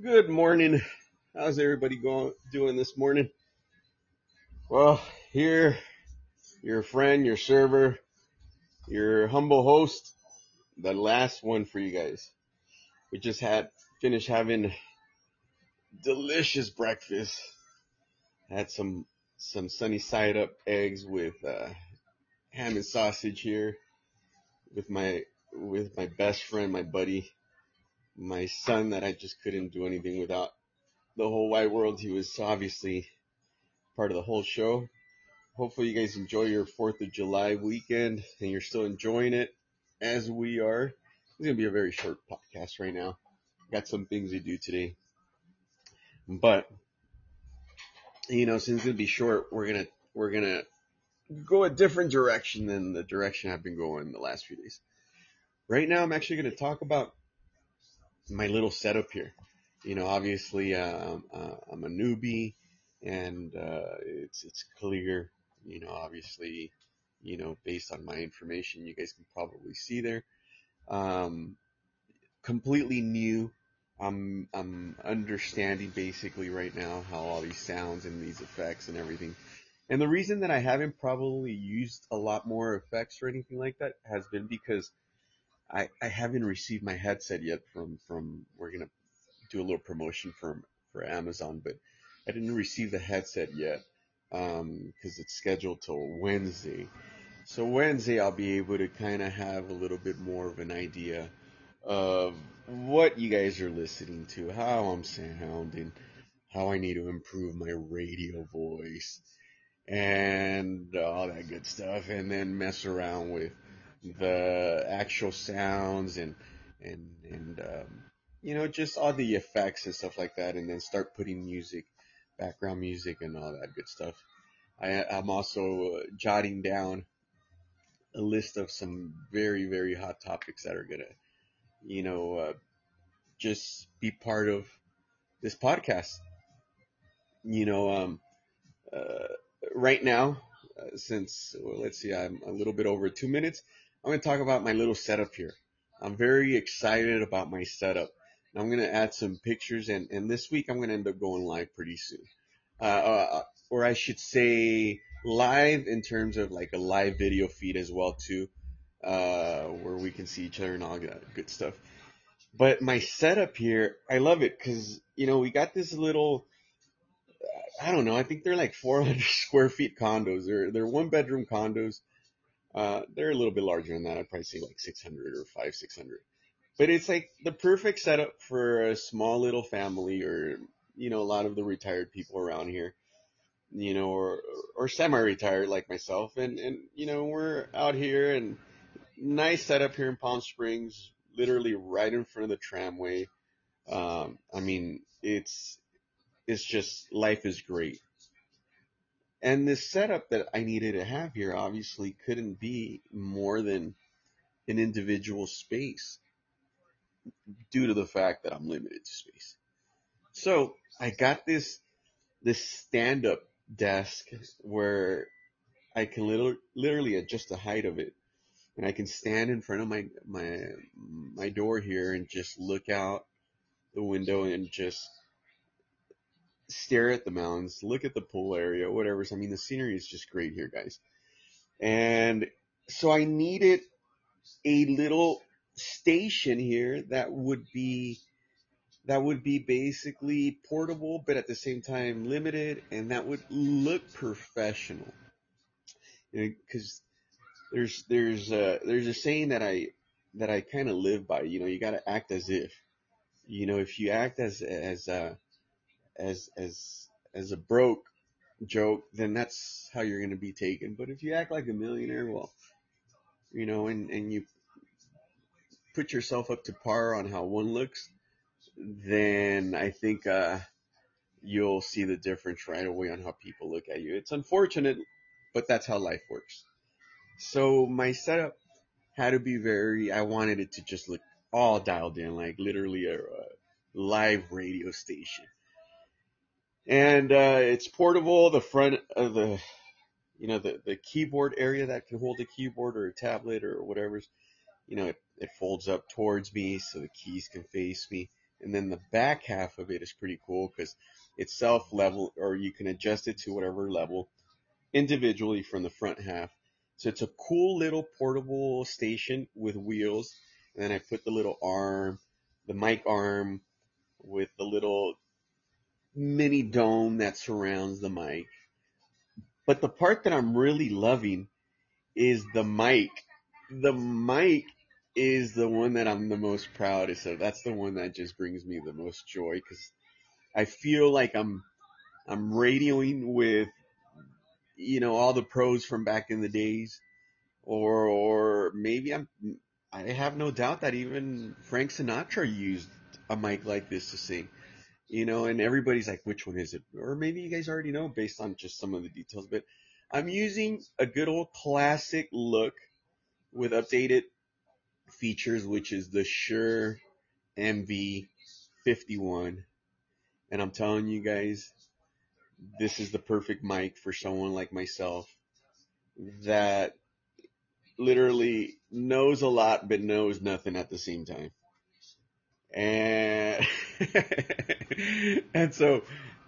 Good morning. How's everybody going doing this morning? Well, here, your friend, your server, your humble host, the last one for you guys. We just had finished having delicious breakfast. Had some some sunny side up eggs with uh, ham and sausage here with my with my best friend, my buddy, my son that I just couldn't do anything without the whole wide world. He was obviously part of the whole show. Hopefully you guys enjoy your 4th of July weekend and you're still enjoying it as we are. It's going to be a very short podcast right now. Got some things to do today. But, you know, since it's going to be short, we're going to, we're going to go a different direction than the direction I've been going the last few days. Right now, I'm actually going to talk about my little setup here. You know, obviously, uh, uh, I'm a newbie and, uh, it's, it's clear, you know, obviously, you know, based on my information, you guys can probably see there. Um, completely new. I'm, I'm understanding basically right now how all these sounds and these effects and everything. And the reason that I haven't probably used a lot more effects or anything like that has been because I, I haven't received my headset yet from, from, we're going to do a little promotion for, for Amazon, but I didn't receive the headset yet, um, cause it's scheduled till Wednesday. So Wednesday I'll be able to kind of have a little bit more of an idea of what you guys are listening to, how I'm sounding, how I need to improve my radio voice, and all that good stuff, and then mess around with the actual sounds and and and um, you know just all the effects and stuff like that, and then start putting music, background music, and all that good stuff. I, I'm also uh, jotting down a list of some very very hot topics that are gonna you know uh, just be part of this podcast. You know, um, uh, right now, uh, since well, let's see, I'm a little bit over two minutes. I'm going to talk about my little setup here. I'm very excited about my setup. I'm going to add some pictures and, and this week I'm going to end up going live pretty soon. Uh, uh, or I should say live in terms of like a live video feed as well too, uh, where we can see each other and all that good stuff. But my setup here, I love it because, you know, we got this little, I don't know, I think they're like 400 square feet condos. They're, they're one bedroom condos. Uh, they're a little bit larger than that. I'd probably say like 600 or five, 600. But it's like the perfect setup for a small little family or, you know, a lot of the retired people around here, you know, or, or semi-retired like myself. And, and, you know, we're out here and nice setup here in Palm Springs, literally right in front of the tramway. Um, I mean, it's, it's just, life is great. And this setup that I needed to have here obviously couldn't be more than an individual space due to the fact that I'm limited to space. So I got this, this stand up desk where I can literally, literally adjust the height of it and I can stand in front of my, my, my door here and just look out the window and just stare at the mountains, look at the pool area, whatever. So, I mean, the scenery is just great here, guys. And so I needed a little station here that would be that would be basically portable but at the same time limited and that would look professional because you know, there's there's a there's a saying that I that I kind of live by you know you got to act as if you know if you act as as uh as as as a broke joke, then that's how you're going to be taken. But if you act like a millionaire, well, you know, and and you put yourself up to par on how one looks, then I think uh, you'll see the difference right away on how people look at you. It's unfortunate, but that's how life works. So my setup had to be very. I wanted it to just look all dialed in, like literally a, a live radio station and uh, it's portable. The front of the, you know, the the keyboard area that can hold a keyboard or a tablet or whatever, you know, it, it folds up towards me so the keys can face me, And then the back half of it is pretty cool because it's self level or you can adjust it to whatever level individually from the front half. So it's a cool little portable station with wheels. And then I put the little arm, the mic arm with the little mini dome that surrounds the mic. But the part that I'm really loving is the mic. The mic is the one that I'm the most proudest of. That's the one that just brings me the most joy because I feel like I'm I'm radioing with you know all the pros from back in the days, or or maybe I'm I have no doubt that even Frank Sinatra used a mic like this to sing. You know, and everybody's like, which one is it? Or maybe you guys already know based on just some of the details, but I'm using a good old classic look with updated features, which is the Shure MV51. And I'm telling you guys, this is the perfect mic for someone like myself that literally knows a lot but knows nothing at the same time. And and so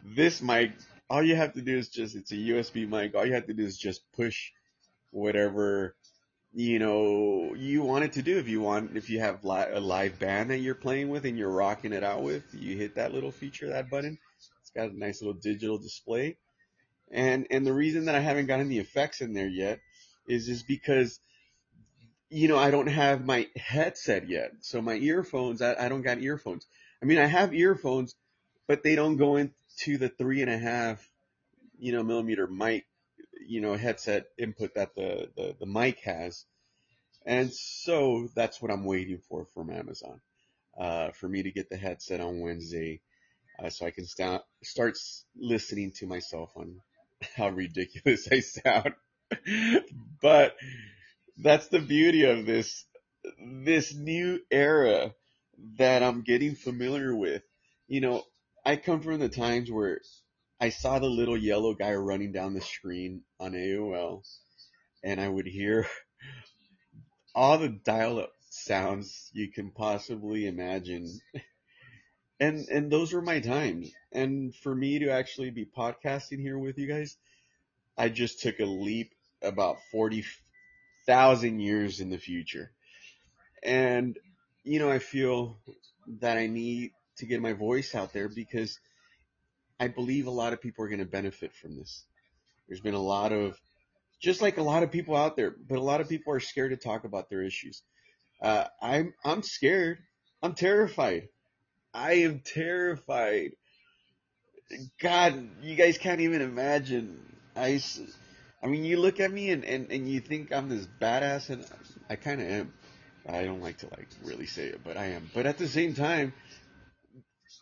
this mic, all you have to do is just it's a USB mic. All you have to do is just push whatever you know you want it to do. If you want, if you have li- a live band that you're playing with and you're rocking it out with, you hit that little feature, that button. It's got a nice little digital display. And and the reason that I haven't gotten the effects in there yet is just because you know, I don't have my headset yet. So my earphones, I, I don't got earphones. I mean, I have earphones, but they don't go into the three and a half, you know, millimeter mic, you know, headset input that the, the, the mic has. And so that's what I'm waiting for from Amazon, uh, for me to get the headset on Wednesday, uh, so I can start, start listening to myself on how ridiculous I sound. but, that's the beauty of this this new era that I'm getting familiar with. You know, I come from the times where I saw the little yellow guy running down the screen on AOL and I would hear all the dial up sounds you can possibly imagine. And and those were my times. And for me to actually be podcasting here with you guys, I just took a leap about 40 thousand years in the future. And, you know, I feel that I need to get my voice out there because I believe a lot of people are going to benefit from this. There's been a lot of, just like a lot of people out there, but a lot of people are scared to talk about their issues. Uh, I'm, I'm scared. I'm terrified. I am terrified. God, you guys can't even imagine. I, I mean, you look at me and, and, and you think I'm this badass, and I kind of am. I don't like to like really say it, but I am. But at the same time,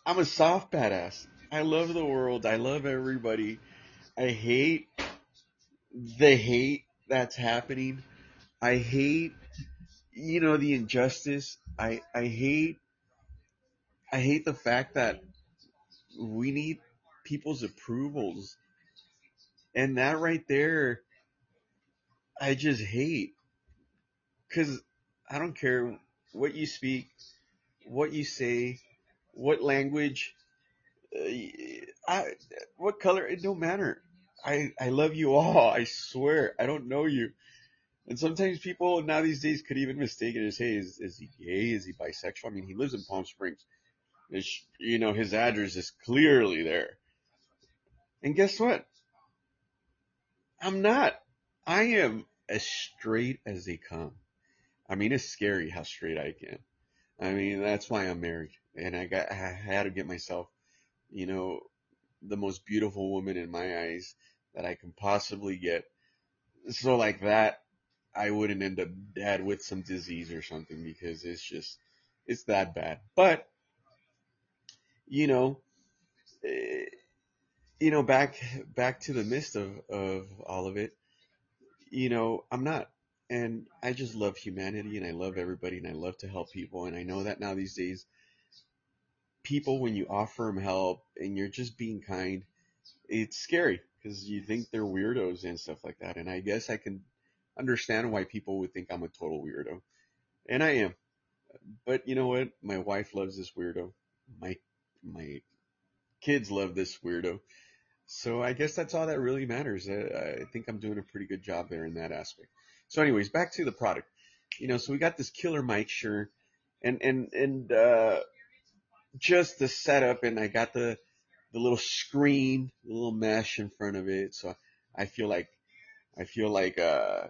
I'm a soft badass. I love the world. I love everybody. I hate the hate that's happening. I hate, you know, the injustice. I, I hate, I hate the fact that we need people's approvals and that right there, I just hate. Cause I don't care what you speak, what you say, what language, uh, I, what color, it don't matter. I, I love you all. I swear. I don't know you. And sometimes people now these days could even mistake it as, hey, is, is he gay? Is he bisexual? I mean, he lives in Palm Springs. It's, you know, his address is clearly there. And guess what? I'm not. I am as straight as they come. I mean, it's scary how straight I can. I mean, that's why I'm married. And I got, I had to get myself, you know, the most beautiful woman in my eyes that I can possibly get. So like that, I wouldn't end up dead with some disease or something because it's just, it's that bad. But, you know, eh, you know, back back to the midst of of all of it, you know, I'm not, and I just love humanity and I love everybody and I love to help people and I know that now these days, people when you offer them help and you're just being kind, it's scary because you think they're weirdos and stuff like that. And I guess I can understand why people would think I'm a total weirdo, and I am. But you know what? My wife loves this weirdo, my my kids love this weirdo. So I guess that's all that really matters. I, I think I'm doing a pretty good job there in that aspect. So anyways, back to the product. You know, so we got this killer mic, Shure. And, and, and, uh, just the setup and I got the, the little screen, the little mesh in front of it. So I feel like, I feel like, uh,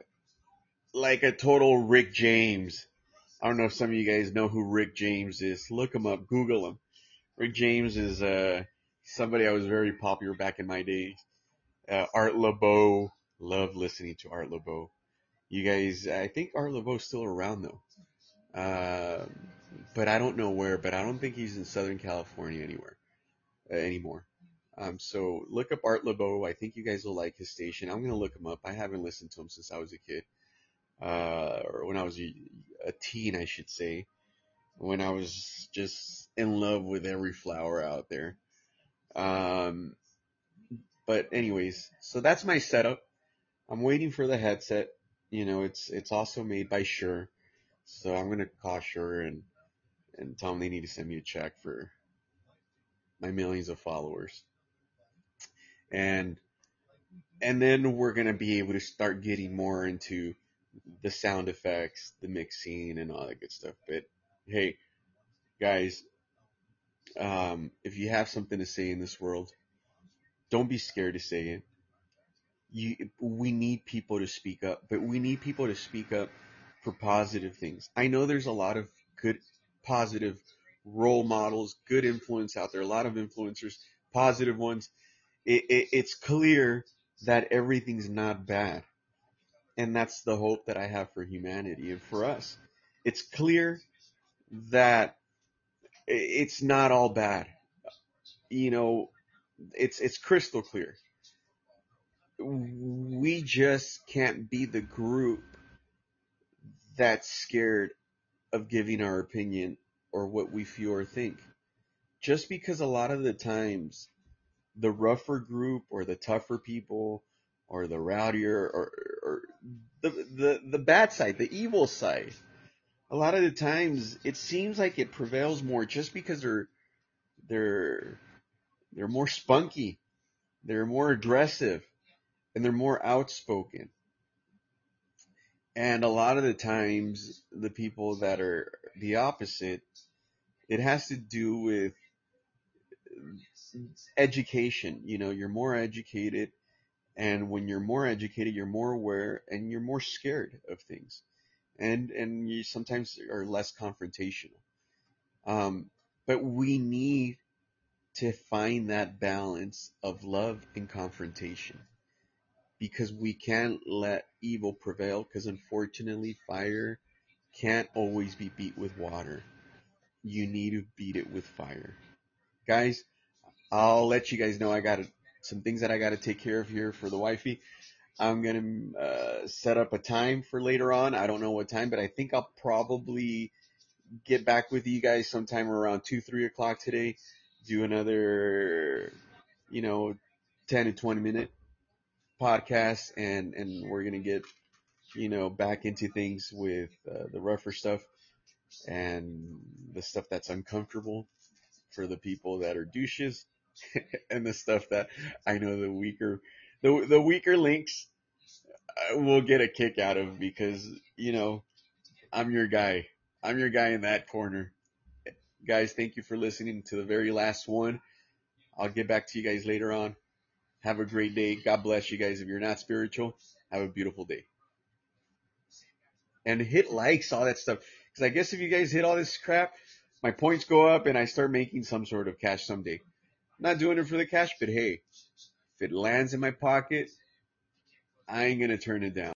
like a total Rick James. I don't know if some of you guys know who Rick James is. Look him up, Google him. Rick James is, uh, somebody I was very popular back in my days. Uh, Art Laboe, love listening to Art Laboe. You guys, I think Art Laboe's still around though. Uh, but I don't know where, but I don't think he's in Southern California anywhere, uh, anymore. Um, so look up Art Laboe. I think you guys will like his station. I'm gonna look him up. I haven't listened to him since I was a kid, uh, or when I was a, a teen, I should say. When I was just in love with every flower out there. Um, but anyways, so that's my setup. I'm waiting for the headset. You know, it's it's also made by Shure, so I'm gonna call Shure and and tell them they need to send me a check for my millions of followers. And and then we're gonna be able to start getting more into the sound effects, the mixing, and all that good stuff. But hey, guys, um, if you have something to say in this world, don't be scared to say it. You, we need people to speak up, but we need people to speak up for positive things. I know there's a lot of good, positive role models, good influence out there, a lot of influencers, positive ones. It, it, it's clear that everything's not bad. And that's the hope that I have for humanity and for us. It's clear that it's not all bad. You know, it's it's crystal clear. We just can't be the group that's scared of giving our opinion or what we feel or think. Just because a lot of the times the rougher group or the tougher people or the rowdier or, or the, the, the bad side, the evil side, a lot of the times it seems like it prevails more just because they're they're they're more spunky, they're more aggressive, and they're more outspoken. And a lot of the times the people that are the opposite, it has to do with education. You know, you're more educated and when you're more educated, you're more aware and you're more scared of things and and you sometimes are less confrontational. Um, but we need to find that balance of love and confrontation because we can't let evil prevail because unfortunately fire can't always be beat with water. You need to beat it with fire. Guys, I'll let you guys know I got some things that I got to take care of here for the wifey. I'm gonna uh, set up a time for later on. I don't know what time, but I think I'll probably get back with you guys sometime around two, three o'clock today. Do another, you know, ten to twenty minute podcast, and and we're gonna get, you know, back into things with uh, the rougher stuff and the stuff that's uncomfortable for the people that are douches, and the stuff that I know the weaker the the weaker links uh, will get a kick out of because you know I'm your guy. I'm your guy in that corner. Guys, thank you for listening to the very last one. I'll get back to you guys later on. Have a great day. God bless you guys. If you're not spiritual, have a beautiful day. And hit likes, all that stuff. Because I guess if you guys hit all this crap, my points go up and I start making some sort of cash someday. I'm not doing it for the cash, but hey, it lands in my pocket, I ain't gonna turn it down.